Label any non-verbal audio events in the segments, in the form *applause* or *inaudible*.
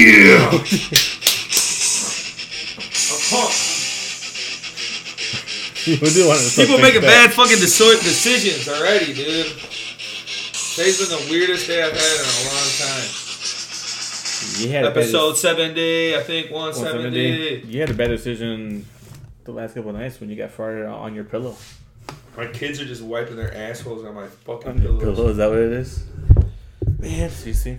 Yeah. Do want to People making bad fucking deso- decisions already, dude. Today's been the weirdest day I've had in a long time. You had a Episode 70, I think 170. You had a bad decision the last couple of nights when you got farted on your pillow. My kids are just wiping their assholes on my fucking On your pillows. pillow, is that what it is? Man, CC?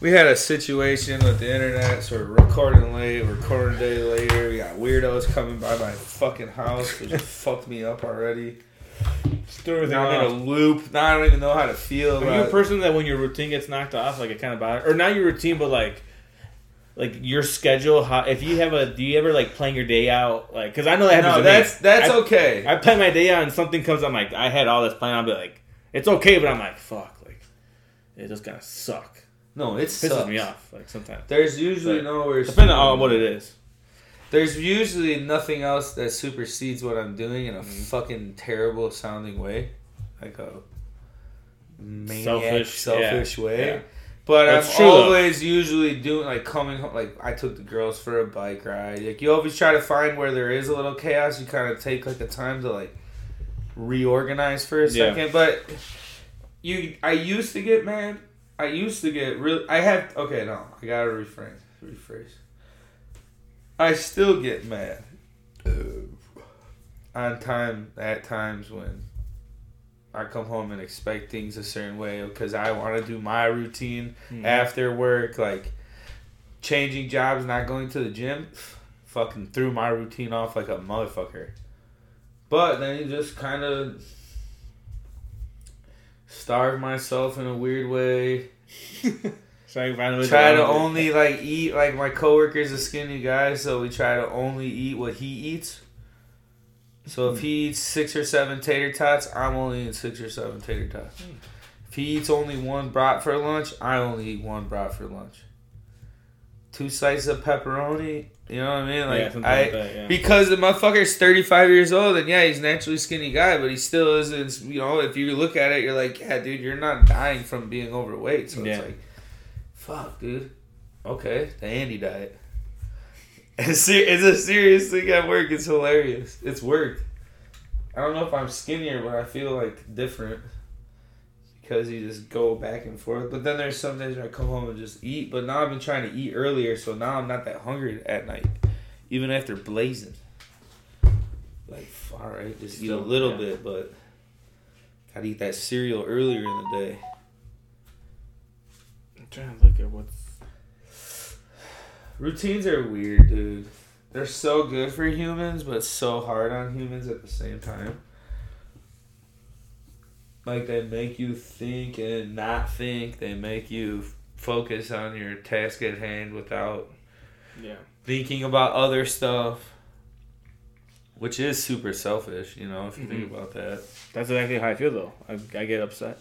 We had a situation with the internet, so we're recording late, recording day later. We got weirdos coming by my fucking house, which just *laughs* fucked me up already. Story Now I'm in a loop. Now I don't even know how to feel Are you about a person that when your routine gets knocked off, like it kind of bothers, or not your routine, but like, like your schedule? How if you have a, do you ever like plan your day out? Like, because I know that happens. No, to me. that's that's I- okay. I plan my day out and something comes. I'm like, I had all this planned. I'll be like, it's okay, but I'm like, fuck, like, it just kind of suck. No, it Pisses sucks. me off, like sometimes. There's usually Like, nowhere. Depending on what it is. There's usually nothing else that supersedes what I'm doing in a Mm-hmm. fucking terrible sounding way, like a maniac, Selfish, selfish, yeah, way. yeah. But That's I'm true, though. always usually doing like coming home. Like I took the girls for a bike ride. Like you always try to find where there is a little chaos. You kind of take like the time to like reorganize for a Yeah. second. But you, I used to get mad. I used to get real. I have okay. No, I gotta rephrase. Rephrase. I still get mad on time at times when I come home and expect things a certain way because I want to do my routine Mhm. after work, like changing jobs, not going to the gym. Fucking threw my routine off like a motherfucker. But then you just kind of starve myself in a weird way. *laughs* Try to only like eat like my coworker's a skinny guy, so we try to only eat what he eats. So if he eats six or seven tater tots, I'm only eating six or seven tater tots. If he eats only one brat for lunch, I only eat one brat for lunch. Two slices of pepperoni, you know what I mean? Like yeah, I like that, yeah. because the motherfucker's 35 years old and yeah, he's naturally skinny guy, but he still isn't, you know, if you look at it, you're like, yeah, dude, you're not dying from being overweight. So Yeah. it's like, fuck, dude. Okay, the Andy diet. *laughs* It's, it's a serious thing at work. It's hilarious. It's worked. I don't know if I'm skinnier, but I feel like different because you just go back and forth. But then there's some days where I come home and just eat. But now I've been trying to eat earlier, so now I'm not that hungry at night, even after blazing. Like, all right, just eat a little yeah. bit, but gotta eat that cereal earlier in the day. I'm trying to look at what's. *sighs* Routines are weird, dude. They're so good for humans, but so hard on humans at the same time. Like they make you think and not think. They make you focus on your task at hand without Yeah. thinking about other stuff. Which is super selfish, you know, if you Mhm. think about that. That's exactly how I feel though. I, I get upset.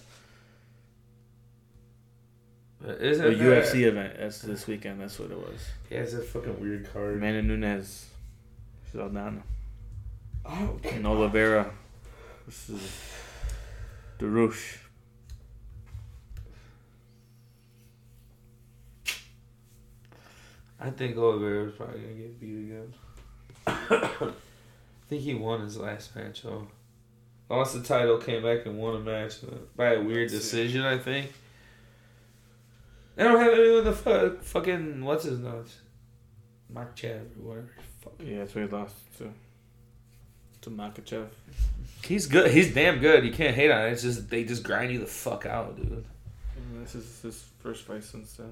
But The isn't that- UFC event. That's this weekend. That's what it was. Yeah, it's a fucking weird card. Amanda Nunes. Saldana. Oh, And Oliveira. This is Dariush. I think Oliveira's probably gonna get beat again. *coughs* I think he won his last match though. Lost the title, came back and won a match uh, by a weird see. decision. I think. They don't have anyone the fu- fucking what's his nuts, Makhachev or whatever. Fuck. Yeah, that's what he lost to. To Makhachev. He's good. He's damn good. You can't hate on it. It's just they just grind you the fuck out, dude. And this is his first fight since then.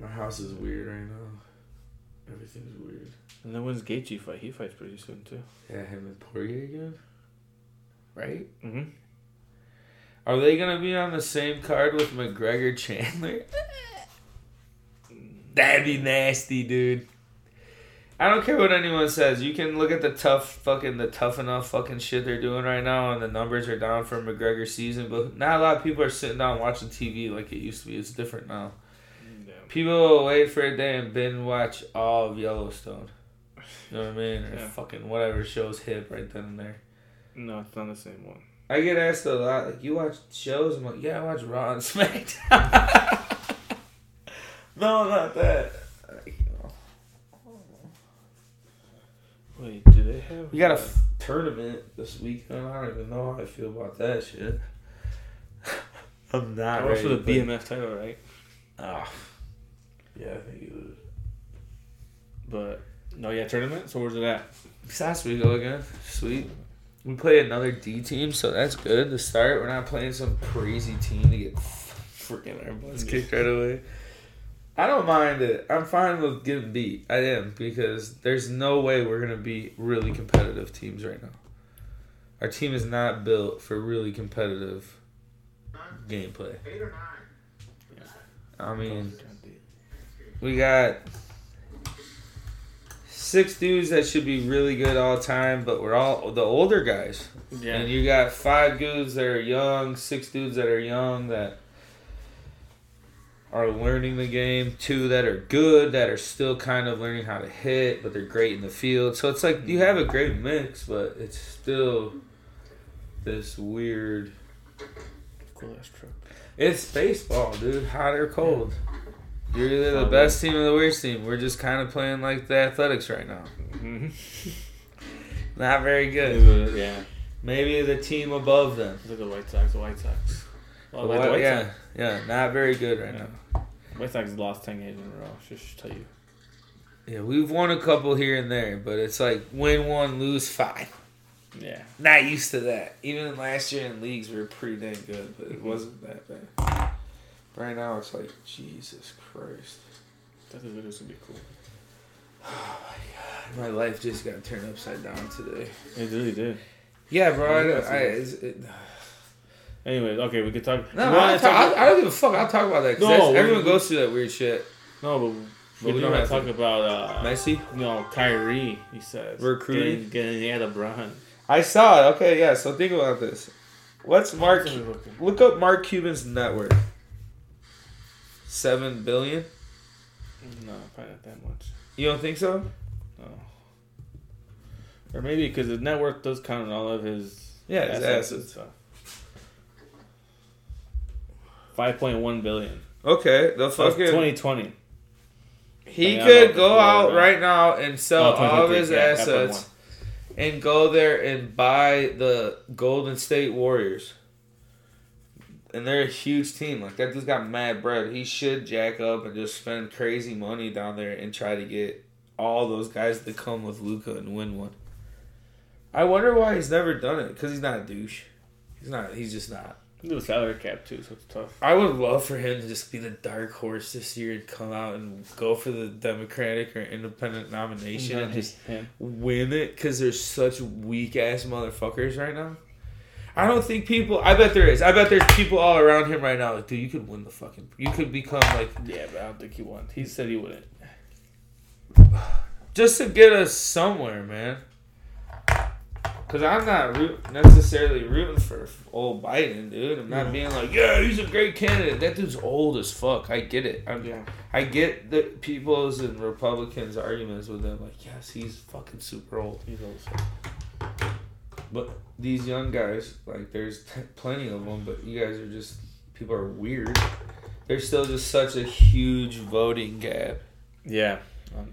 My house is weird right now. Everything's weird. And then when's Gaethje fight? He fights pretty soon too. Yeah, him and Poirier again. Right? Mm-hmm. Are they gonna be on the same card with McGregor Chandler? *laughs* That'd be nasty, dude. I don't care what anyone says. You can look at the tough fucking the tough enough fucking shit they're doing right now, and the numbers are down for McGregor season. But not a lot of people are sitting down watching TV like it used to be. It's different now. Yeah. People will wait for a day and binge watch all of Yellowstone. You know what I mean? Or Yeah. fucking whatever shows hip right then and there. No, it's not the same one. I get asked a lot, like, you watch shows? I'm like, yeah, I watch Raw and *laughs* SmackDown. *laughs* No, not that. Wait, do they have? We got a f- tournament this weekend. I don't even know how I feel about that shit. *laughs* I'm not That was ready for the to play. BMF title, right? Ah. yeah, I think it was. But no, yeah, tournament. So where's it at? That's we go again. Sweet. We play another D team, so that's good to start. We're not playing some crazy team to get freaking our butts kicked right away. I don't mind it. I'm fine with getting beat. I am because there's no way we're gonna be really competitive teams right now. Our team is not built for really competitive gameplay. Yeah. I mean, we got six dudes that should be really good all the time, but we're all the older guys. Yeah. And you got five dudes that are young, six dudes that are young that are learning the game, two that are good that are still kind of learning how to hit, but they're great in the field. So it's like you have a great mix, but it's still this weird. Cool ass truck. It's baseball, dude. Hot or cold. You're either the best team or the worst team. We're just kind of playing like the Athletics right now. Mm-hmm. *laughs* Not very good. yeah. Maybe the team above them. Look at the White Sox. The White Sox. Well, But White yeah, Sox. yeah, not very good right Yeah. now. White Sox lost ten games in a row. Just tell you. Yeah, we've won a couple here and there, but it's like win one, lose five. Yeah. Not used to that. Even last year in leagues, we were pretty dang good, but it mm-hmm. wasn't that bad. Right now, it's like Jesus Christ. That is gonna be cool. *sighs* Oh my god, my life just got turned upside down today. It really did. Yeah, bro. I, I, it's- it, Anyways, okay, we could talk. no, I'll talk, I, I don't give a fuck. I'll talk about that. No, everyone goes through that weird shit. no, but, But we we don't have to talk about uh, Messi. No, Kyrie. He says Recruiting? Getting, getting yeah, LeBron. I saw it. Okay, yeah. So think about this. What's Mark? Look up Mark Cuban's net worth. Seven billion. No, probably not that much. You don't think so? No. Or maybe because the worth does count on all of his Yeah, his assets assets. stuff. Five point one billion. Okay, the That's fucking twenty twenty. he I mean, could go out right now and sell Oh, all of his yeah, assets and go there and buy the Golden State Warriors. And they're a huge team. Like that dude's got mad bread. He should jack up and just spend crazy money down there and try to get all those guys to come with Luka and win one. I wonder why he's never done it. Because he's not a douche. He's not. He's just not. A salary cap too, so it's tough. I would love for him to just be the dark horse this year and come out and go for the Democratic or Independent nomination and just win it because there's such weak ass motherfuckers right now. I don't think people. I bet there is. I bet there's people all around him right now. Like, dude, you could win the fucking. You could become like Yeah, but I don't think he won. He said he wouldn't. *sighs* just to get us somewhere, man. Cause I'm not root, necessarily rooting for old Biden, dude. I'm not Yeah. being like, yeah, he's a great candidate. That dude's old as fuck. I get it. I'm, Yeah. I get the people's and Republicans' arguments with them. Like, yes, he's fucking super old. He's also. But these young guys, like, there's t- plenty of them, but you guys are just people are weird. There's still just such a huge voting gap. Yeah. Um.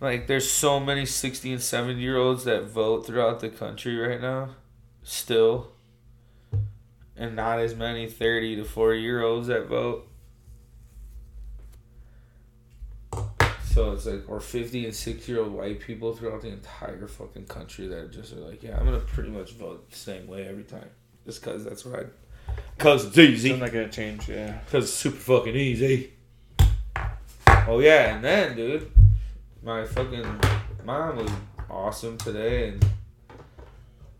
Like, there's so many 60 and 70 year olds that vote throughout the country right now, still, and not as many 30 to 40 year olds that vote. So it's like, or 50 and 60 year old white people throughout the entire fucking country that just are like, yeah, I'm gonna pretty much vote the same way every time. Just cause that's what I. Cause it's easy. Still not gonna change. Yeah. Cause it's super fucking easy. Oh yeah, and then dude, my fucking mom was awesome today, and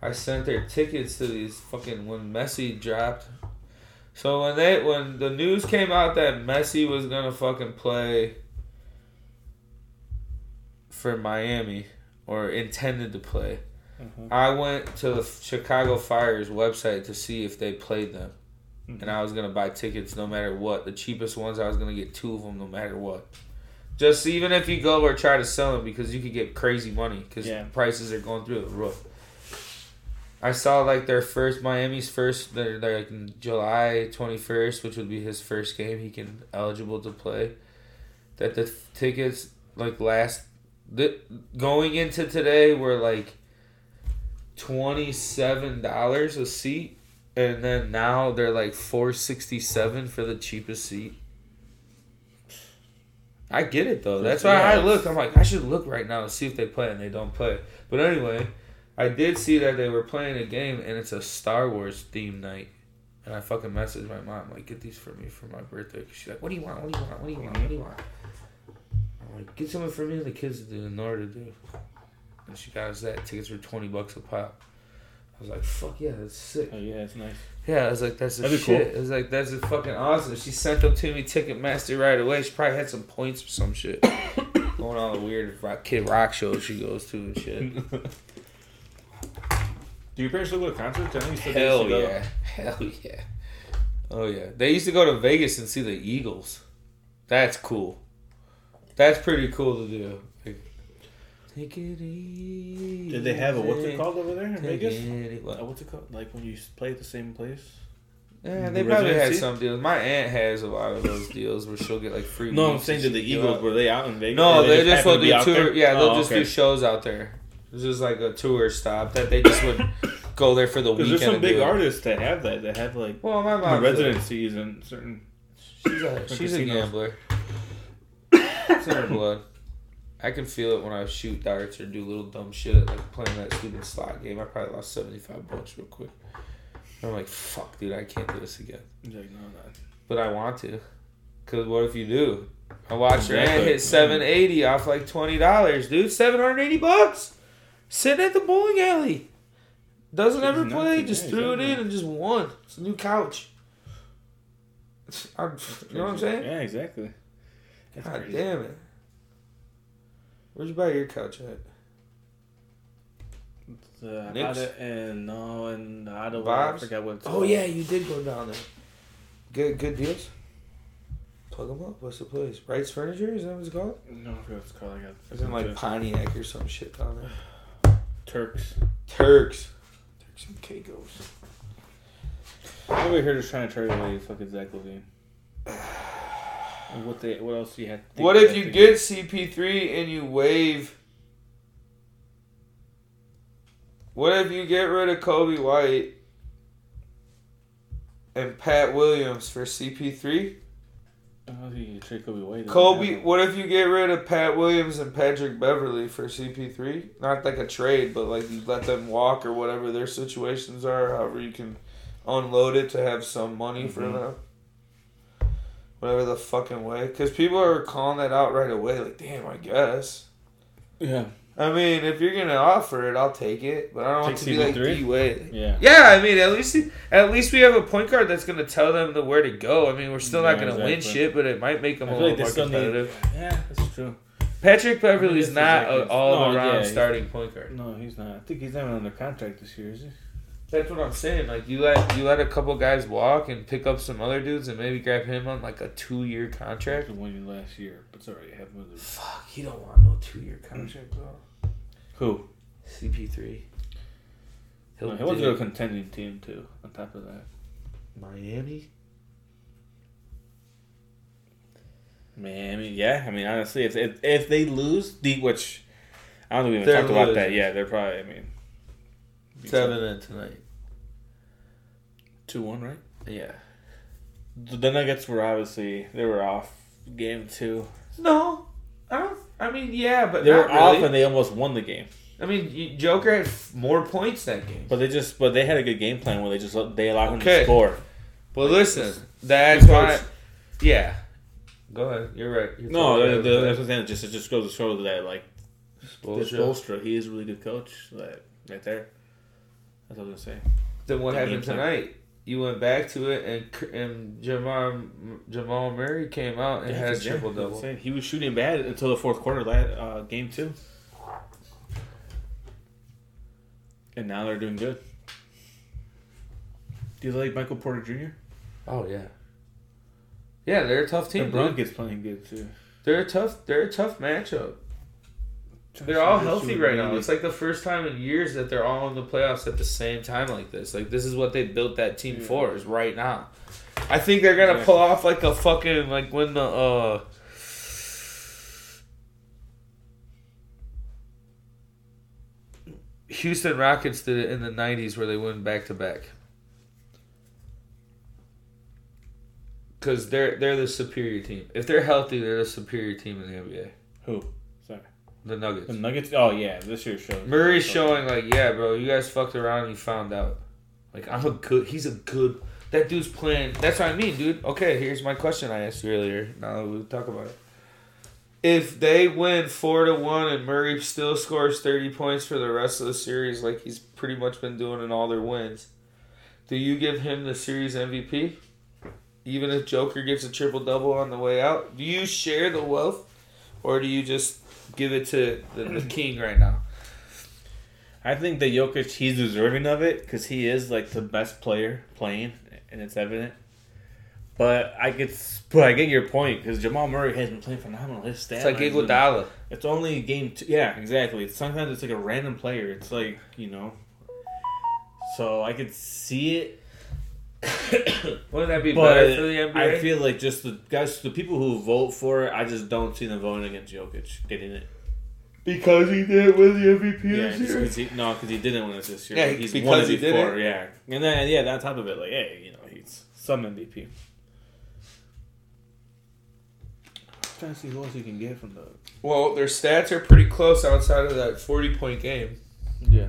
I sent their tickets to these fucking when Messi dropped. So when they when the news came out that Messi was gonna fucking play for Miami or intended to play, Mhm. I went to the Chicago Fire's website to see if they played them Mhm. and I was gonna buy tickets no matter what. The cheapest ones, I was gonna get two of them no matter what. Just even if you go or try to sell them because you could get crazy money because Yeah. prices are going through the roof. I saw like their first Miami's first they're, they're like in July twenty first, which would be his first game he can eligible to play. that the tickets like last the going into today were like twenty seven dollars a seat, and then now they're like four sixty seven for the cheapest seat. I get it though. That's why I look. I'm like, I should look right now and see if they play, and they don't play. But anyway, I did see that they were playing a game, and it's a Star Wars theme night. And I fucking messaged my mom like, get these for me for my birthday. She's like, what do you want? What do you want? What do you want? What do you want? I'm like, get something for me and the kids to do, Nora to do. And she got us that. Tickets were twenty bucks a pop. I was like, fuck yeah, that's sick. Oh yeah, it's nice. Yeah, I was like, that's That'd shit. cool. I was like, that's a fucking awesome. She sent them to me, Ticketmaster right away. She probably had some points or some shit. *coughs* Going on the weird rock, kid rock shows she goes to and shit. *laughs* Do your parents still go to concerts? I know you said Hell to go. yeah. Hell yeah. Oh yeah. They used to go to Vegas and see the Eagles. That's cool. That's pretty cool to do. Take it easy. Did they have a what's it called over there in Take Vegas? it- what? what's it called? Like when you play at the same place? Yeah, mm-hmm. they probably had some deals. My aunt has a lot of those deals where she'll get like free. No, I'm saying to the Eagles. Were they out in Vegas? No, Or they, just just will do tour. there? Yeah, they'll Oh, just okay. do shows out there. This is like a tour stop that they just would *laughs* go there for the weekend. there's some big artists that have that. That have like Well, my the mom residencies and certain. She's a she's a gambler. *coughs* It's in her blood. I can feel it when I shoot darts or do little dumb shit like playing that stupid slot game. I probably lost seventy five bucks real quick. I'm like, fuck, dude, I can't do this again. Like, no, not. But I want to. Cause what if you do? I watched your aunt hit seven eighty off like twenty dollars, dude. Seven hundred eighty bucks. Sitting at the bowling alley. Doesn't She's ever play. Just threw it exactly. in and just won. It's a new couch. *laughs* I'm, you know what I'm saying? Yeah, exactly. That's God crazy. damn it. Where'd you buy your couch at? Uh, I bought it and no, and Ottawa. Bob's? I forgot what. Oh called. yeah, you did go down there. Good good deals? Plug them up. What's the place? Wright's Furniture? Is that what it's called? No, I forgot what it's called. I got. It's in like Pontiac or some shit down there. *sighs* Turks. Turks. Turks and Caicos. Over here just trying to trade away fucking Zach LaVine. *sighs* What they? What else do you have? What if you get CP3 and you waive? What if you get rid of Coby White and Pat Williams for CP3? Oh, you trade Coby White. Kobe, what if you get rid of Pat Williams and Patrick Beverley for CP3? Not like a trade, but like you let them walk or whatever their situations are, however you can unload it to have some money for Mhm. them. Whatever the fucking way. Because people are calling that out right away. Like, damn, I guess. Yeah. I mean, if you're gonna offer it, I'll take it. But I don't want to be like CP3? D Wade. Yeah. Yeah, I mean, at least at least we have a point guard that's gonna tell them the where to go. I mean, we're still not gonna win shit, but it might make them I a little like more still need. competitive. Yeah, that's true. Patrick Beverley's Yes, not exactly. an all No, around yeah, starting point guard. No, he's not. I think he's not even under contract this year, is he? That's what I'm saying. Like you let you let a couple guys walk and pick up some other dudes and maybe grab him on like a two year contract. He won you last year, but it's already happened with Fuck, you don't want no two year contract, bro. Who? CP3. He'll No, he to a contending team too. On top of that, Miami. man. I mean, yeah. I mean, honestly, if if, if they lose, the which I don't think we even They're talked about that. Yeah, they're probably. I mean, Seven in tonight. Two one, right? Yeah. The Nuggets were obviously they were off game two. No, I don't. I mean, yeah, but They were off and they almost won the game. I mean, Joker had f- more points that game. But they just but they had a good game plan where they just they allowed him Okay. to score. Well, listen, that's why. Yeah. Go ahead. You're right. You're No, the, uh, the, that's what I'm saying. Just it just goes to show that like that. this Bullshit. Spoelstra, he is a really good coach. Like right there. That's what I was gonna say. Then what The happened tonight? You went back to it, and and Jamal Jamal Murray came out and Yeah, had a yeah, triple that's double. He was shooting bad until the fourth quarter, uh, game two. And now they're doing good. Do you like Michael Porter Jr.? Oh yeah. Yeah, they're a tough team. Dude. Brogdon's playing good too. They're a tough. They're a tough matchup. They're all healthy right now. It's like the first time in years that they're all in the playoffs at the same time like this. Like this is what they built that team yeah. for is right now. I think they're gonna pull off like a fucking like when the uh Houston Rockets did it in the '90s where they won back to back. Because they're they're the superior team. If they're healthy, they're the superior team in the NBA. Who? The Nuggets. The Nuggets. Oh yeah, this year's show. Murray's showing like, yeah, bro, you guys fucked around and you found out. Like, I'm a good. He's a good. That dude's playing. That's what I mean, dude. Okay, here's my question I asked you earlier. Now we'll talk about it. If they win four to one and Murray still scores thirty points for the rest of the series, like he's pretty much been doing in all their wins, do you give him the series MVP? Even if Joker gets a triple double on the way out, do you share the wealth, or do you just give it to the, the king right now? I think that Jokic he's deserving of it because he is like the best player playing, and it's evident. But I get, but I get your point because Jamal Murray has been playing phenomenal. His stats. It's like Iguodala. It's only game two. Yeah, exactly. It's, sometimes it's like a random player. It's like you know. So I could see it. *coughs* Wouldn't that be But better for the NBA? I feel like just the guys, the people who vote for it, I just don't see them voting against Jokic getting it. because he did win the MVP Yeah, this just year. 'cause he, no, because he didn't win it this year. Yeah, Like, he's because won it he did before. it? Yeah, and then yeah, on top of it, like hey, you know, he's some MVP. I'm trying to see who else you can get from the. Well, their stats are pretty close outside of that forty-point game. Yeah.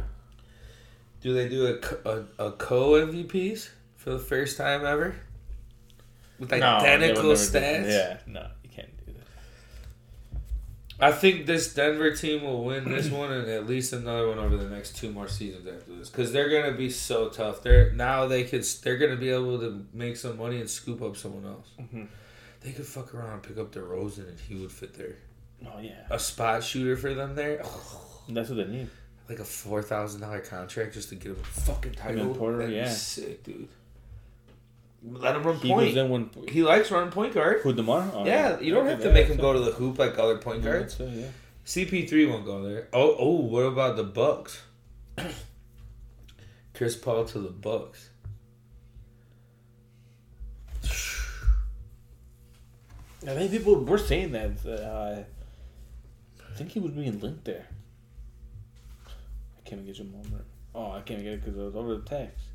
Do they do a, a, a co MVPs for the first time ever? With identical stats? Yeah, no, you can't do that. I think this Denver team will win this one and at least another one over the next two more seasons after this because they're gonna be so tough. They're now they could they're gonna be able to make some money and scoop up someone else. Mhm. They could fuck around and pick up DeRozan and he would fit there. Oh yeah, A spot shooter for them there, that's what they need. like a four thousand dollar contract just to get him a fucking title. Porter, That'd be yeah. sick, dude. Let him run He point. was in one. He likes running point guard. Who Demar? Oh, Yeah, you don't have to make him go to the hoop like other point guards. Yeah, yeah. CP3 won't go there. Oh, oh, what about the Bucks? *clears throat* Chris Paul to the Bucks. I think people were saying that. Uh, I think he was being linked there. I can't get Jamal Murray. Oh, I can't get it because I was over the text.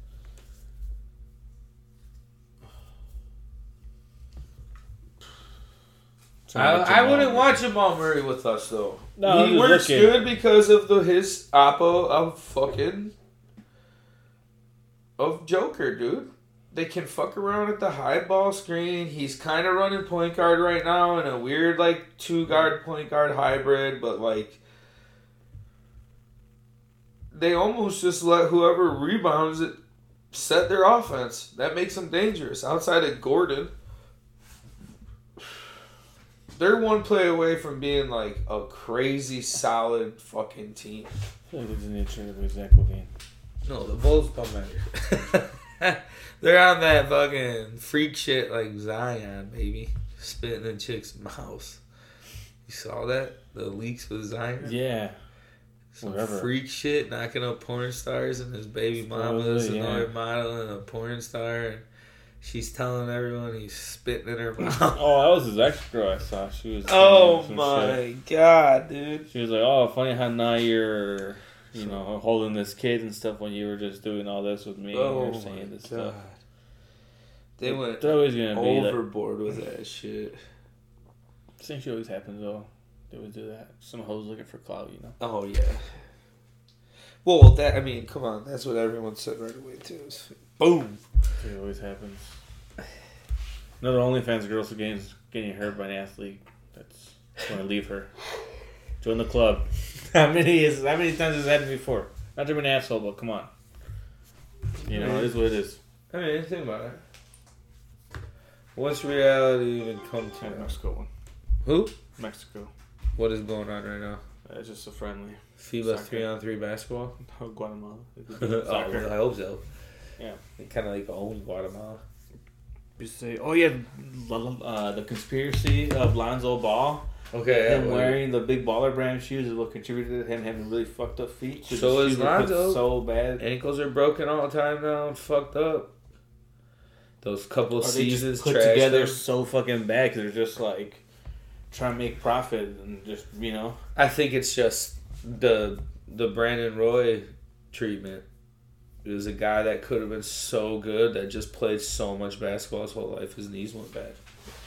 I, I wouldn't want Jamal Murray with us though. No, he works looking. good because of the his oppo of fucking of Joker, dude. They can fuck around at the high ball screen. He's kind of running point guard right now in a weird like two guard point guard hybrid, but like they almost just let whoever rebounds it set their offense. That makes them dangerous. Outside of Gordon, they're one play away from being like a crazy solid fucking team. I feel like this is the nature of Zach LaVine. No, the Bulls don't matter. *laughs* They're on that fucking freak shit like Zion, baby. Spitting in chicks' mouths. You saw that? The leaks with Zion? Yeah. Some whatever. freak shit, knocking up porn stars and his baby mama is Supposedly, yeah. another model and a porn star. She's telling everyone he's spitting in her *laughs* mouth. Oh, that was his ex girl I saw. She was. oh my shit. god, dude. She was like, "Oh, funny how now you're, you know, holding this kid and stuff when you were just doing all this with me Oh and you're oh saying this god. stuff." They went They're always gonna be like. overboard with that shit. Same shit always happens though. They would do that. Some hoes looking for clout, you know. Oh yeah. Well, that I mean, come on, that's what everyone said right away too. Boom. It always happens. Another OnlyFans girl who getting getting hurt by an athlete that's going to leave her. Join the club. *laughs* How many is how many times has this happened before? Not to be an asshole, but come on. You know, it is what it is. I mean, think about it. What's reality even come to? Mexico one. Who? Mexico. What is going on right now? Uh, It's just a friendly. FIBA Soccer. three on three basketball. *laughs* Oh, Guatemala. *laughs* oh, Soccer. I hope so. Yeah. They kind of like own Guatemala. You say, oh yeah, uh, the conspiracy of Lonzo Ball. Okay. him wearing the big baller brand shoes is what contributed to him having really fucked up feet. So is shoes were put Lonzo. So bad. ankles are broken all the time now and fucked up. Those couple Or seasons just put trashed together them. so fucking bad because they're just like trying to make profit and just you know. I think it's just the the Brandon Roy treatment. It was a guy that could have been so good that just played so much basketball his whole life. His knees went bad.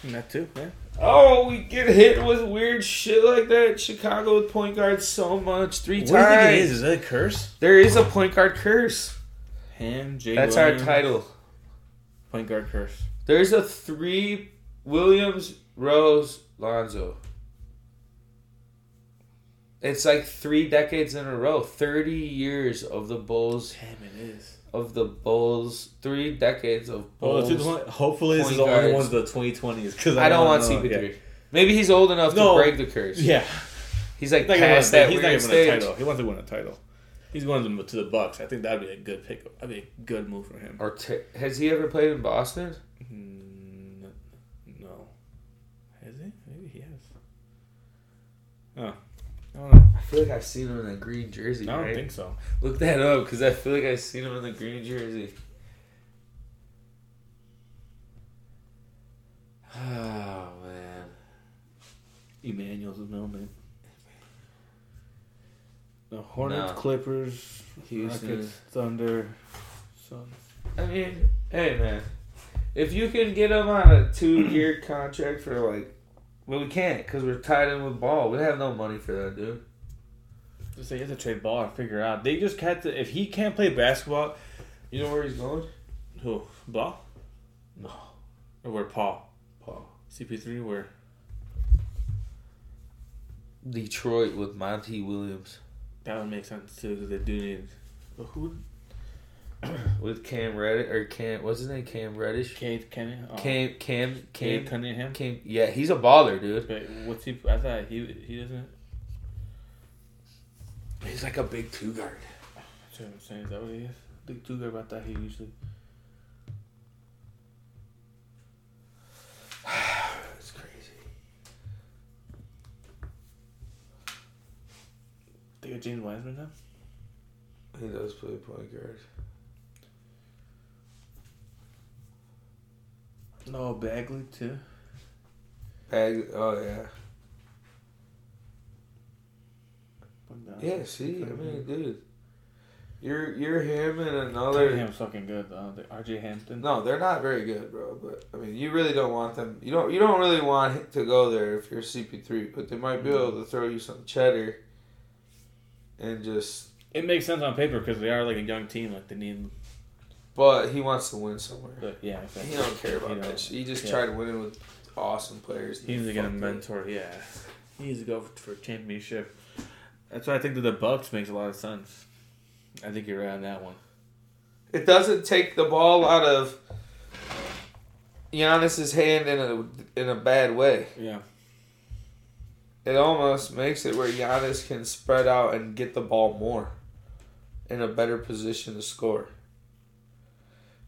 That too, yeah. Oh, we get hit with weird shit like that. Chicago with point guards so much three What do you think it times. is? Is that a curse? There is a point guard curse. Ham, Jay That's Williams, our title. Point guard curse. There's a three Williams, Rose, Lonzo. It's like three decades in a row. Thirty years of the Bulls Damn, it is. of the Bulls. Three decades of Bulls. it's just one- hopefully this is the only guards. ones of the 2020s because I don't want CP3. Maybe he's old enough No. to break the curse. Yeah, He's like he's past that he's not weird gonna win a title. He wants to win a title. He's going to the, to the Bucks. I think that'd be a good pick. That'd be a good move for him. Or t- has he ever played in Boston? Mm, no, has he? Maybe he has. Oh, I don't know. I feel like I've seen him in a green jersey. I don't right? think so. Look that up because I feel like I've seen him in the green jersey. Oh man. Emmanuel's a middle name. The Hornets, No. Clippers, Houston. Rockets, Thunder, Suns. I mean, hey man, if you can get him on a two-year contract for like, well, we can't because we're tied in with ball. We have no money for that, dude. Just say you have to trade ball and figure out. They just had to. If he can't play basketball, You know where he's going? who ball No, or where Paul Paul. CP3 where Detroit with Monty Williams that would make sense too because they do need. But who? *coughs* with Cam Reddish or Cam. What's his name? Cam Reddish. Cade Kenny. Oh, uh-huh. Cam Cam Cade Cam Cunningham. Cam. Yeah, he's a baller, dude. But what's he? I thought he he doesn't. He's like a big two guard. That's what I'm saying. Is that what he is? Big two guard. about that he usually. *sighs* It's crazy. They got James Wiseman now. He does play point guard. No, Bagley too. Bag. Oh yeah. Yeah. See, I mean, dude, you're you're him and another. Cunningham's fucking good though. The RJ Hampton. No, they're not very good, bro. But I mean, you really don't want them. You don't. You don't really want to go there if you're CP3. But they might be mm-hmm. able to throw you some cheddar. And just, It makes sense on paper because they are like a young team. Like they need. But he wants to win somewhere. But yeah, exactly. He don't care about You know, that. shit. He just yeah. tried winning with awesome players. He needs to get a mentor. Yeah, he needs to go for, for championship. That's why I think that the Bucks makes a lot of sense. I think you're right on that one. It doesn't take the ball out of Giannis's hand in a in a bad way. Yeah. It almost makes it where Giannis can spread out and get the ball more in a better position to score.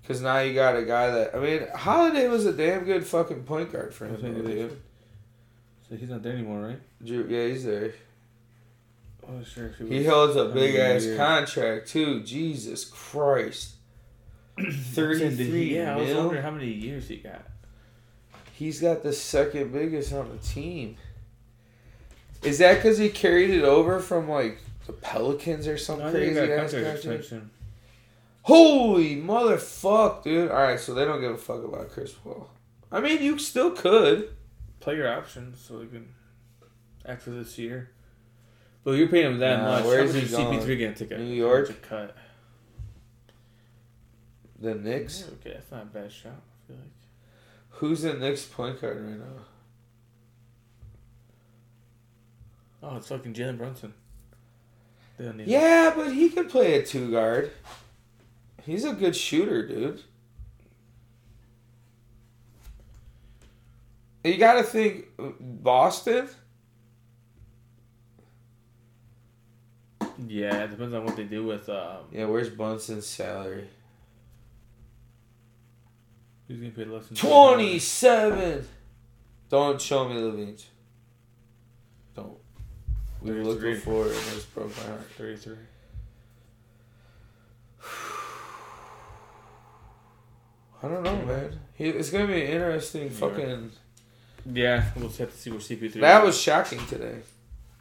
Because now you got a guy that I mean, Holiday was a damn good fucking point guard for him, I think though, it is. dude. So he's not there anymore, right? Drew, yeah, he's there. Oh, sure. If He holds a big ass contract too. Jesus Christ, *clears throat* thirty three Yeah, I was wondering how many years he got. He's got the second biggest on the team. Is that because he carried it over from like the Pelicans or some No, he crazy got a ass contract contract? extension. Holy motherfuck, dude! All right, so they don't give a fuck about Chris Paul. I mean, you still could. Play your options so they can after this year. But you're paying him that Nah, much. where How is he going? CP3 gonna take a New York? a cut? The Knicks. Yeah, okay, that's not a bad shot. I feel like. Who's the Knicks point guard right now? Oh, it's fucking Jalen Brunson. Yeah, but he can play a two guard. He's a good shooter, dude. You got to think Boston. Yeah, it depends on what they do with um. Yeah, where's Brunson's salary? Who's gonna pay less than Twenty-seven. Don't show me LaVine's. Don't. We were looking 33. for it and it broke my heart. Thirty-three. I don't know, man. He, it's gonna be an interesting Yeah. fucking. Yeah, we'll just have to see where CP3. That was shocking today.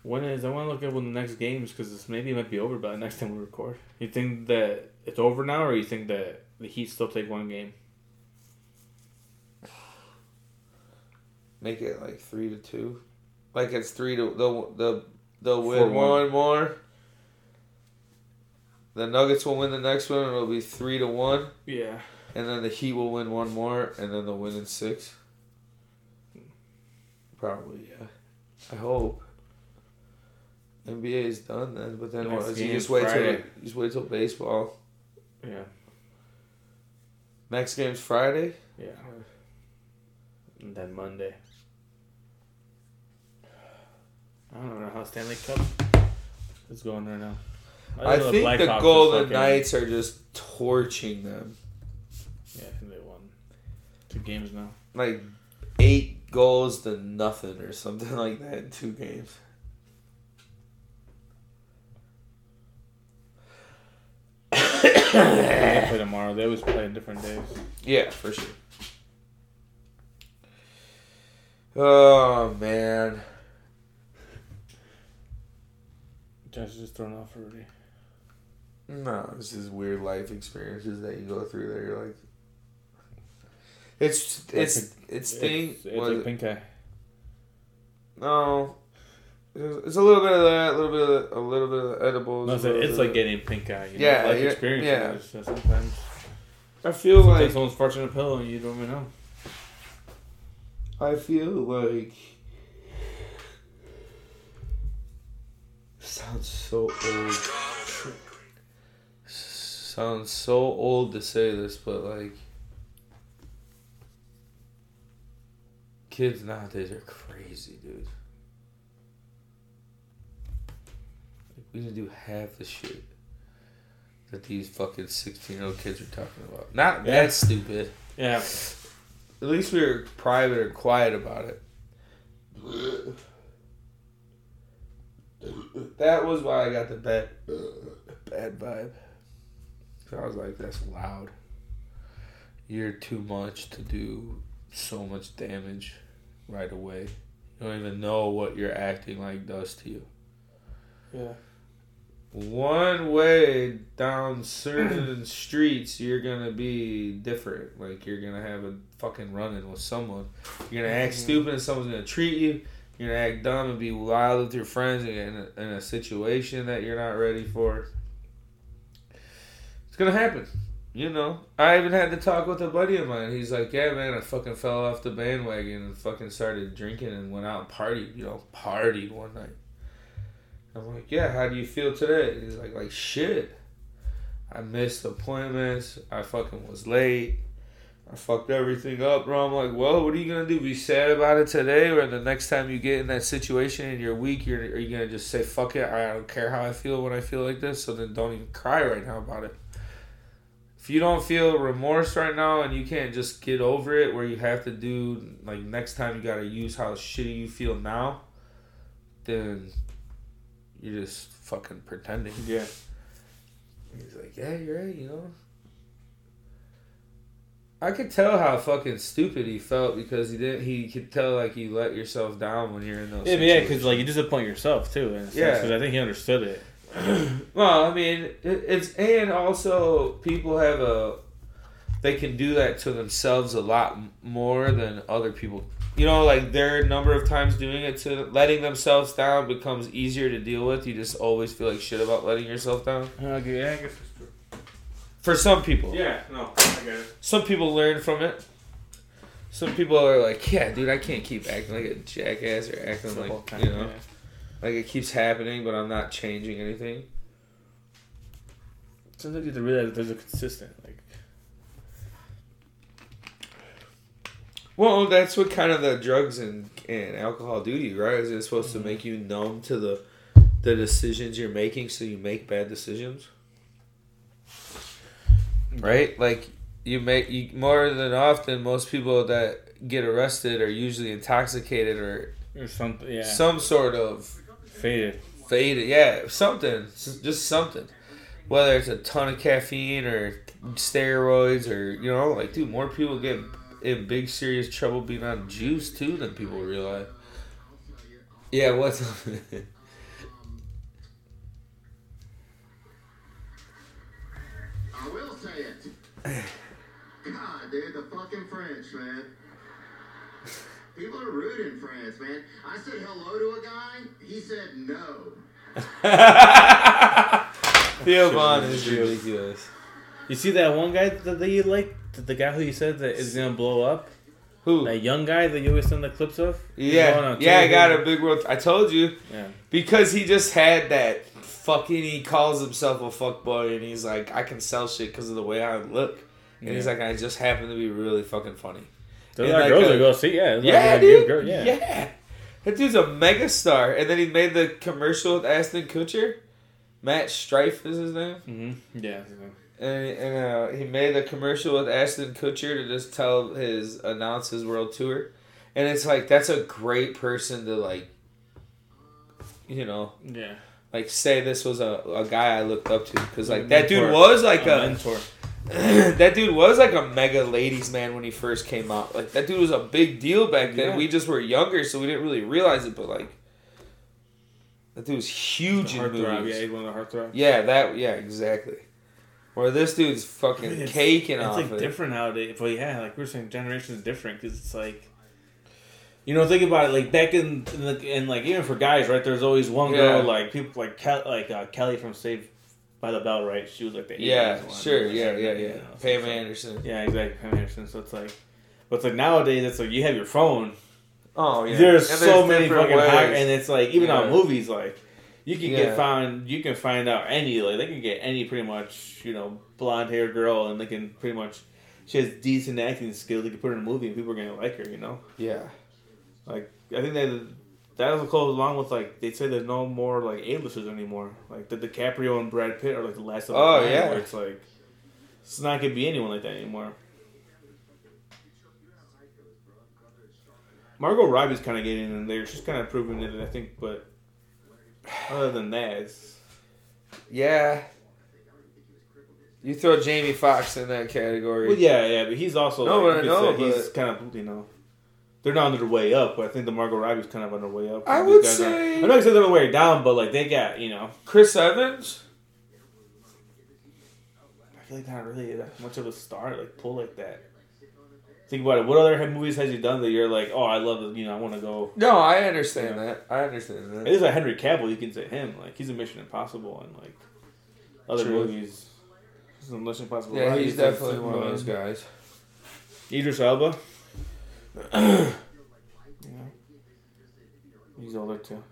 When is I want to look at when the next games because maybe it might be over by the next time we record. You think that it's over now, or you think that the Heat still take one game? Make it like three to two. Like it's three to the the they'll win one. one more. The Nuggets will win the next one. and It'll be three to one, Yeah. And then the Heat will win one more, and then they'll win in six. Probably, yeah. I hope. NBA is done then, but then what? You just wait till Friday. you just wait till baseball. Yeah. Next game's Friday. Yeah. And then Monday. I don't know how Stanley Cup is going right now. I know think the Golden Knights are just torching them. Games now. like eight goals to nothing or something *laughs* like that in two games. they play tomorrow. They always play on different days. Yeah, for sure. Oh man, Josh is just thrown off already. no, this is weird life experiences that you go through. That you're like, it's it's it's thing. It's, it's like pink eye. No, it's it's a little bit of that, a little bit of a little bit of edibles. No, it's, little it's like getting pink eye. You know? Yeah, life experience. yeah. is sometimes I feel sometimes like someone's farting a pillow and you don't even know. I feel like sounds so old. Sounds so old to say this, but like kids nowadays are crazy, dude. Like, we didn't do half the shit that these fucking sixteen-year-old kids are talking about. Not Yeah. that stupid. Yeah. At least we were private or quiet about it. That was why I got the bad, bad vibe. 'Cause I was like, that's loud. You're too much to do so much damage right away. You don't even know what you're acting like does to you. Yeah. One way down certain *clears throat* streets, you're gonna be different. Like you're gonna have a fucking run-in with someone. You're gonna act Mhm. stupid, and someone's gonna treat you. You're gonna act dumb and be wild with your friends in a, in a situation that you're not ready for. It's gonna happen. You know, I even had to talk with a buddy of mine. He's like, "Yeah, man, I fucking fell off the bandwagon and fucking started drinking and went out and partied. You know, partied one night." I'm like, "Yeah, how do you feel today?" He's like, "Like shit. I missed appointments. I fucking was late. I fucked everything up, bro." I'm like, "Well, what are you gonna do? Be sad about it today, or the next time you get in that situation and you're weak, you're are you gonna just say fuck it? I don't care how I feel when I feel like this. So then don't even cry right now about it." If you don't feel remorse right now and you can't just get over it where you have to do like next time you gotta use how shitty you feel now then you're just fucking pretending Yeah. he's like yeah you're right you know I could tell how fucking stupid he felt because he didn't. He could tell like you let yourself down when you're in those. Yeah, yeah, because like you disappoint yourself too. A sense, I think he understood it. *coughs* well, I mean, it, it's and also people have a they can do that to themselves a lot more than other people. You know, like their number of times doing it to letting themselves down becomes easier to deal with. You just always feel like shit about letting yourself down. Okay, yeah, I guess it's true. For some people, Yeah, no, I get it. some people learn from it. Some people are like, "Yeah, dude, I can't keep acting like a jackass or acting like you know, yeah. Like it keeps happening, but I'm not changing anything." Sometimes you have to realize that there's a consistent like. Well, that's what kind of the drugs and, and alcohol do to you, right? Is it supposed Mm-hmm. to make you numb to the the decisions you're making, so you make bad decisions, right? Like you make you more than often. Most people that get arrested are usually intoxicated or Or something, yeah. some sort of Faded. Faded, yeah, something, just something. Whether it's a ton of caffeine or steroids or you know, like dude, more people get in big serious trouble being on juice too than people realize. Yeah, what's up? *laughs* I will say it. God, dude, the fucking French, man. People are rude in France, man. I said hello to a guy. He said no. *laughs* Theo Von is ridiculous. You see that one guy that, that you like? The, the guy who you said that is gonna blow up? Who? That young guy that you always send the clips of? Yeah, yeah, I got a big world. I told you Yeah. because he just had that fucking. He calls himself a fuckboy, and he's like, I can sell shit because of the way I look, and he's like, I just happen to be really fucking funny. A lot of like girls a- that go see, yeah. Yeah, dude. girl- yeah. yeah. That dude's a mega star. And then he made the commercial with Ashton Kutcher. Matt Rife is his name. Mm-hmm. Yeah. And, and uh, he made the commercial with Ashton Kutcher to just tell his announce his world tour, and it's like that's a great person to like, you know, Yeah. like say this was a, a guy I looked up to because like A that dude was like a a mentor. *clears throat* that dude was like a mega ladies man when he first came out. Like that dude was a big deal back then. Yeah. We just were younger, so we didn't really realize it. But like, that dude was huge in movies. Yeah, he's one of the heartthrobs. Yeah, that yeah, exactly. Where this dude's fucking It's- caking It's off like it. different nowadays. But yeah, like we we're saying, generations different because it's like, you know, think about it. Like back in, in, the, in like even for guys, right? There's always one girl Yeah. like people like Kel, like uh, Kelly from Saved by the Bell, right? She was like the Yeah, sure, yeah, yeah, yeah. so Pam like- Anderson. Yeah, exactly. Pam Anderson. So it's like, but it's like nowadays, it's like you have your phone. Oh yeah. There's And so many fucking ways. and it's like even on movies, like you can Yeah. get found, you can find out any, like they can get any pretty much, you know, blonde hair girl, and they can pretty much, she has decent acting skills. They can put her in a movie, and people are gonna like her, you know. yeah. Like I think that that goes along with like they say there's no more like A-listers anymore. Like the DiCaprio and Brad Pitt are like the last of the Oh, time, yeah. where it's like it's not gonna be anyone like that anymore. Margot Robbie's kind of getting in there. She's kind of proving it, I think. But other than that, it's, Yeah. You throw Jamie Foxx in that category. well, yeah, yeah. But he's also No, like, but know, he's kind of you know. They're not on their way up, but I think the Margot Robbie's kind of on their way up. I These would guys are- say- I'm not gonna say they're on their way down, but like they got you know Chris Evans. I feel like not really that much of a star, like pull like that. Think about it. What other movies has he done that you're like, oh, I love it. You know, I want to go. No, I understand Yeah. that. I understand that. that. is like Henry Cavill. You can say him. Like he's a Mission Impossible and like other True. movies. He's a Mission Impossible. Yeah, right? he's definitely one of those guys. Idris Elba. Yeah. He's older too.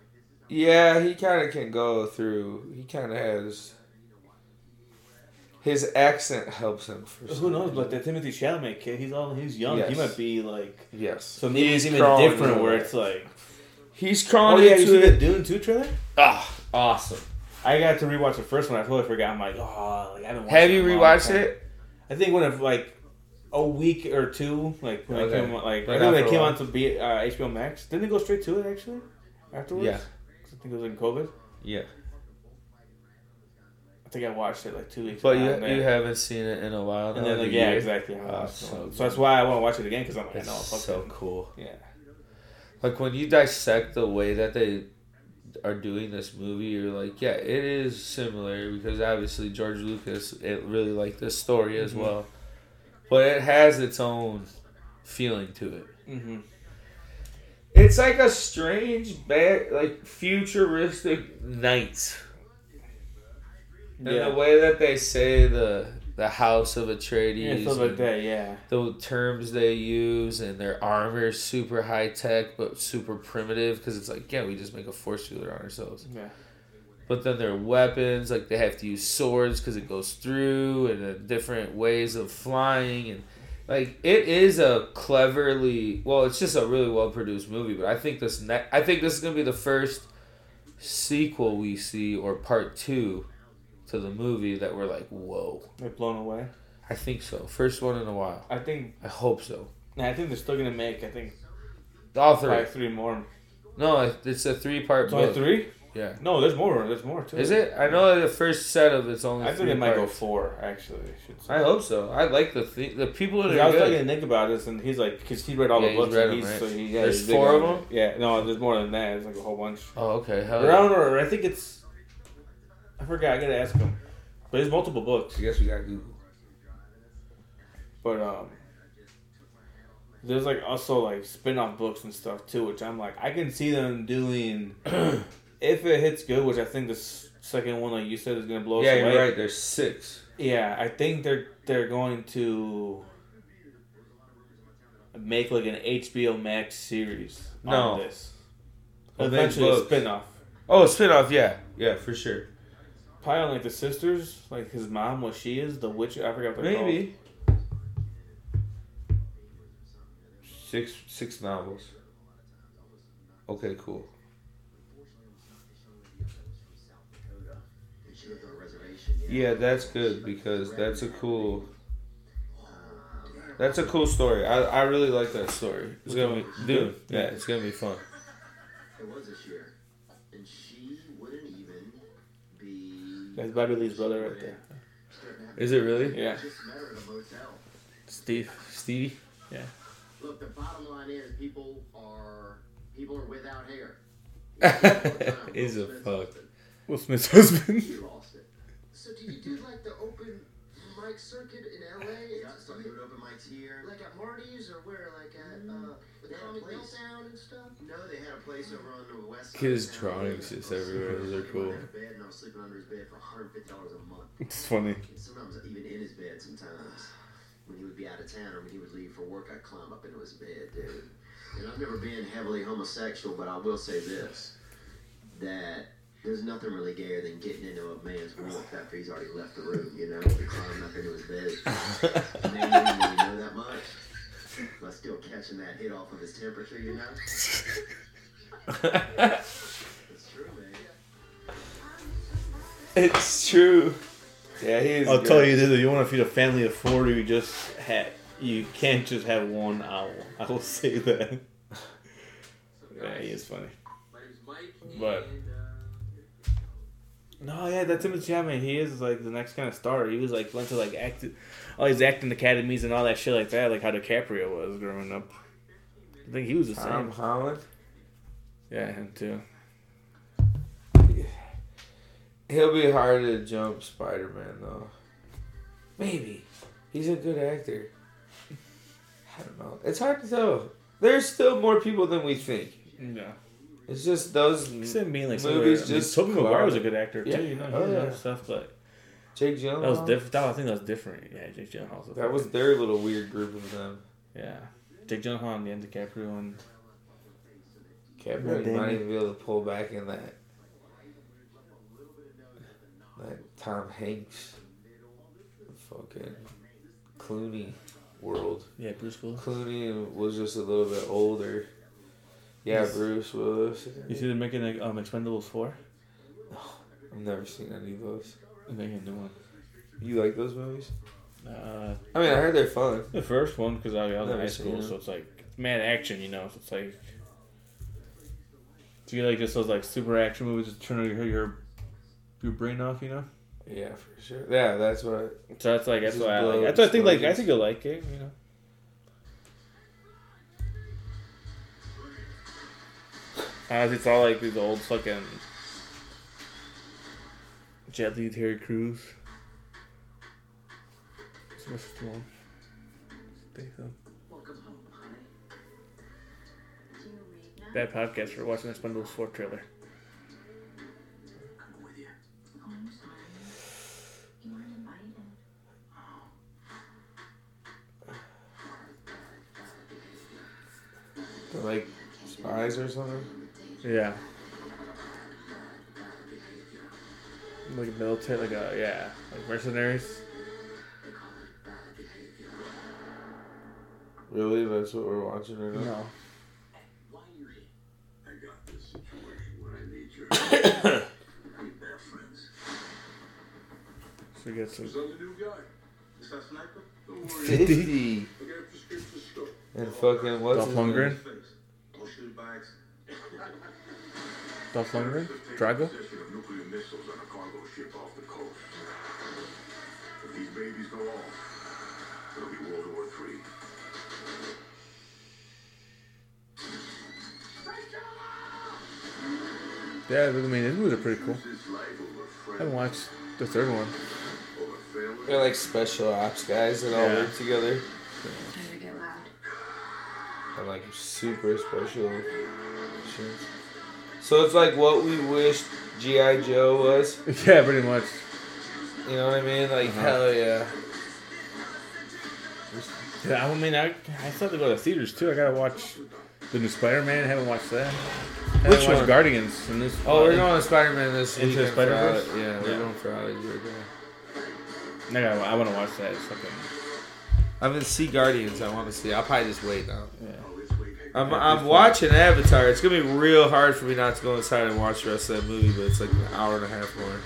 Yeah, he kind of can go through. He kind of has. His accent helps him for. Who some knows? reason. But that Timothée Chalamet kid, he's all he's young. He might be like yes. so maybe He's it's even different where it's like. He's crawling. Oh crawling yeah, you see into the. Dune two trailer? Ah, awesome. I got to rewatch the first one. I totally forgot. I'm like, oh, like I haven't. Have it you in a long rewatched it? I think when it like a week or two, like when Okay. came on, like Right I think they came on to be uh, HBO Max. Didn't it go straight to it actually? Afterwards, Yeah. I think it was in COVID. Yeah. I think I watched it like two weeks. But behind you you haven't seen it in a while. And then like yeah, year. exactly. Oh, so so, that's why I want to watch it again because I'm like, It's no, fuck so it. cool. Yeah. Like when you dissect the way that they are doing this movie, you're like, yeah, it is similar because obviously George Lucas it really liked this story as Mhm. well, but it has its own feeling to it. Mm-hmm. It's like a strange, bad, like futuristic knights. And Yeah. the way that they say the the house of Atreides, Yeah, like that. Yeah. the terms they use, and their armor is super high tech but super primitive because it's like, yeah, we just make a force field on ourselves. Yeah. But then their weapons, like they have to use swords because it goes through, and different ways of flying, and like it is a cleverly well, it's just a really well produced movie. But I think this ne- I think this is gonna be the first sequel we see or part two to the movie that we're like, whoa. They're blown away. I think so. First one in a while. I think. I hope so. Nah, I think they're still gonna make. I think All three. three more. No, it's a three part It's book. three. Yeah. No, there's more. There's more too. Is it? I know the first set of it's only. I think it might go four. Actually, I. I hope so. I like the th- the people that I are was talking to Nick about this, and he's like, because he read all Yeah, the books, read and them, right? so he, yeah, There's four of them? Yeah, no, there's more than that. It's like a whole bunch. Oh, okay. Hell Or yeah. I. I think it's. I forgot. I gotta ask him. But there's multiple books. I guess we got Google. But um, there's like also like spin-off books and stuff too, which I'm like I can see them doing *clears throat* if it hits good, which I think this second one, like you said, is gonna blow us Yeah, away. you're right. There's six. Yeah, I think they're they're going to make like an HBO Max series No. on this. Eventually, a spin-off. Oh, spin-off, yeah. Yeah, for sure. Probably on like the sisters, like his mom, what she is, the witch. I forgot what they're called. Maybe. Six six novels. Okay, cool. And she lived on a reservation. Yeah, that's good because that's a cool that's a cool story. I, I really like that story. It's gonna be dude, yeah, it's gonna be fun. It was this year. And she wouldn't even be. That's Bobby Lee's brother right there. Is it really? Yeah, Just met her at a motel. Steve. Stevie? Yeah. Look, the bottom line is people are people are without hair. *laughs* He's a fuck. Will Smith's husband. He lost it. So do you do like the open mic circuit in LA? Yeah, so doing open mics here. Like at Marty's or where? Like at uh, the Mm. Comic Meltdown and stuff? No, they had a place over on the west side. His of drawings just everywhere. Those are cool. I had a bed and I was sleeping under his bed for $150 a month. *laughs* It's funny. And sometimes even in his bed sometimes. When he would be out of town or when he would leave for work, I'd climb up into his bed, dude. And I've never been heavily homosexual, but I will say this. That there's nothing really gayer than getting into a man's warmth after he's already left the room, you know? Climbing up into his bed. *laughs* Man, you didn't really know that much. But still catching that hit off of his temperature, you know? It's true, man. it's true. Yeah, he is. I'll good. tell you this: if you want to feed a family of four, you just have you can't just have one owl. I will say that. *laughs* yeah, he is funny. My name's Mike. But- and, uh, No, yeah, that Timothy Chapman, he is like the next kind of star. He was like went to like act, all these acting academies and all that shit like that, like how DiCaprio was growing up. I think he was the Tom same. Holland. Yeah, him too. He'll be hard to jump Spider Man though. Maybe. He's a good actor. I don't know. It's hard to tell. There's still more people than we think. Yeah. It's just those Instead of being like Movies movies, just just Tobey Maguire was a good actor Yeah. too. You know, he Oh, yeah. other stuff, but Jake Gyllenhaal. that was different. I think that was different. Yeah, Jake Gyllenhaal. Was That was their little weird group of them. yeah. Jake Gyllenhaal and Ian DiCaprio and Captain might even be able to pull back in that that Tom Hanks fucking Clooney world. yeah Bruce Willis. Clooney was just a little bit older. Yeah. Bruce Willis. You see, they're making like um Expendables four. No, I've never seen any of those. They're making a new one. You like those movies? Uh, I mean, I heard they're fun. the first one because I, I was in high school, so it's like mad action, you know. So it's like. Do you like just those like super action movies just turn your your your brain off, you know? Yeah, for sure. Yeah, that's what. I, So that's like that's why I like. That's what I think. Like I think you'll like it, you know. Uh, it's all like these old fucking Jet Li, Terry Crews. Sylvester Stallone. Statham. Welcome home, honey. Do you read now? Bad podcast for watching the Expendables 4 trailer. I'm with you. Oh, I'm sorry. You weren't invited. they're like spies or something. Yeah. Like a military, like a yeah, like mercenaries. Really, that's what we're watching right now. No. Why are you here? I got this situation where I need your help. we best friends. So we get some. Who's on the new guy? Is that sniper? Don't worry. Fifty I got a prescription scope. and fucking what's Dolph his name? Lundgren? Face. Don't shoot by. Dolph Lundgren? Drago? Nuclear missiles on a cargo ship off the coast. If these babies go off, it'll be World War Three. Yeah, I mean, these movies are pretty cool. His life over I haven't watched the third one. They're like special ops guys that all work together. Better get loud. And like super special So it's like what we wished G.I. Joe was. *laughs* Yeah, pretty much. You know what I mean? Like, Uh-huh. hell yeah. Yeah, I mean, I, I still have to go to theaters too. I gotta watch the new Spider Man. Haven't watched that. I Which haven't watched one? Guardians. And this, Oh, we're going to Spider Man this Into weekend. Spider-Verse? Ale- Yeah, we're going for Alex birthday. I, gotta, I want to watch that. It's fucking. I'm gonna see Guardians. I want to see. I'll probably just wait now. Yeah. This week, I'm, I'm watching Avatar. It's gonna be real hard for me not to go inside and watch the rest of that movie, but it's like an hour and a half more.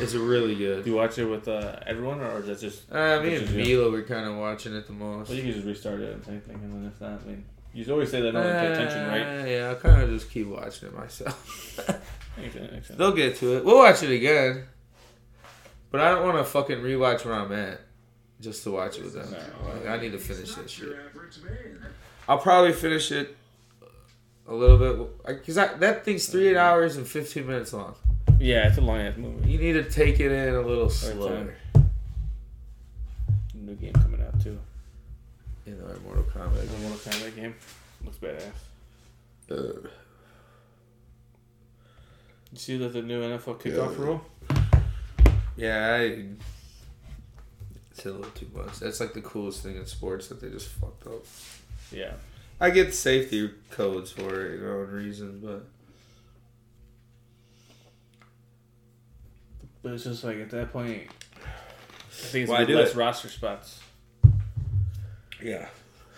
It's really Do good. you watch it with uh, everyone, or is that just? Uh, me and is you. Mila were kind of watching it the most. Well, you can just restart it and anything, and then if not, I mean, you always say that no one pay attention, right? Uh, Yeah, I'll kind of just keep watching it myself. *laughs* Makes sense, makes sense. They'll get to it. We'll watch it again. But I don't want to fucking rewatch where I'm at just to watch it with them. No. Like, I need to finish that shit. Your average man. I'll probably finish it a little bit because that thing's three hours and fifteen minutes long. Yeah, it's a long ass movie. You need to take it in a little slower. New game coming out too. You know, Mortal Kombat. The Mortal Kombat game looks badass. Uh, You see that the new NFL kickoff Yeah. rule? yeah, I. It's a little too much. That's like the coolest thing in sports that they just fucked up. Yeah. I get safety codes for it, you know, and reasons, but But it's just like at that point, I think it's Why gonna do less it? roster spots yeah,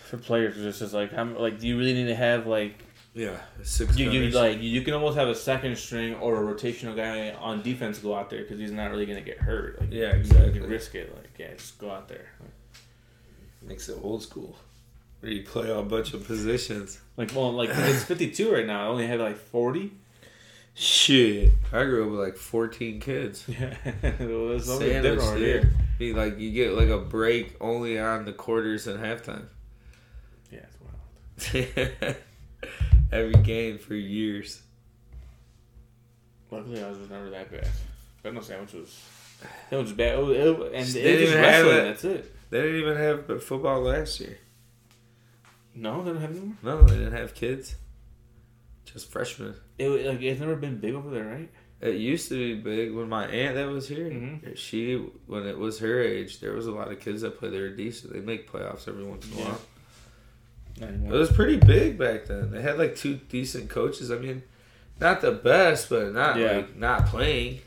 for players. It's just like how like do you really need to have like yeah, six. you, you gunners. like you can almost have a second string or a rotational guy on defense go out there because he's not really gonna get hurt. Like, Yeah, You exactly. can risk it. Like yeah, just go out there. makes it old school. Where you play a bunch of positions. Like well, like it's fifty two right now. I only had like forty. Shit, I grew up with like fourteen kids. Yeah, *laughs* well, it's something Sandwich, different over here. Be like you get like a break only on the quarters and halftime. Yeah, it's wild. *laughs* Every game for years. Luckily, I was never that bad. But no sandwich was. It was bad. It it and They it didn't was have wrestling. it. That's it. They didn't even have football last year. No, they don't have anymore. No, they didn't have kids. Just freshmen. It like it's never been big over there, right? It used to be big when my aunt that was here. Mhm. She when it was her age, there was a lot of kids that play. They were decent. They make playoffs every once in a while. It was pretty big back then. They had like two decent coaches. I mean, not the best, but not Yeah. like not playing.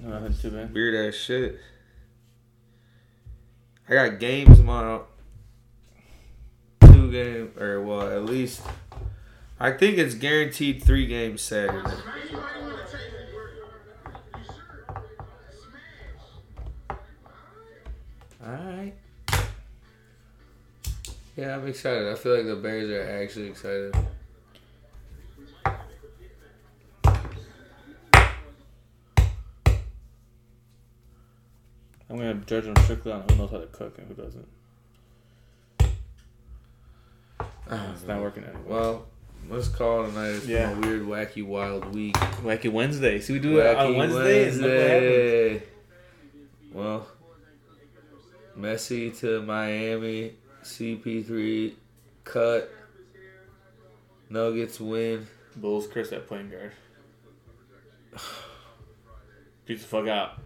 No, too bad. Weird ass shit. I got games tomorrow. Two game or well, at least I think it's guaranteed three games Saturday. Alright. Yeah, I'm excited. I feel like the Bears are actually excited. I'm gonna judge them strictly on who knows how to cook and who doesn't. Uh-huh. It's not working anymore. Well, let's call it a night. It's Yeah. been a weird, wacky, wild week. Wacky Wednesday. See, we do it on Wacky Wednesday. and look what happens. Wednesday. Well, Messi to Miami, CP3 cut. Nuggets win. Bulls curse that playing guard. *sighs* Beats the fuck out.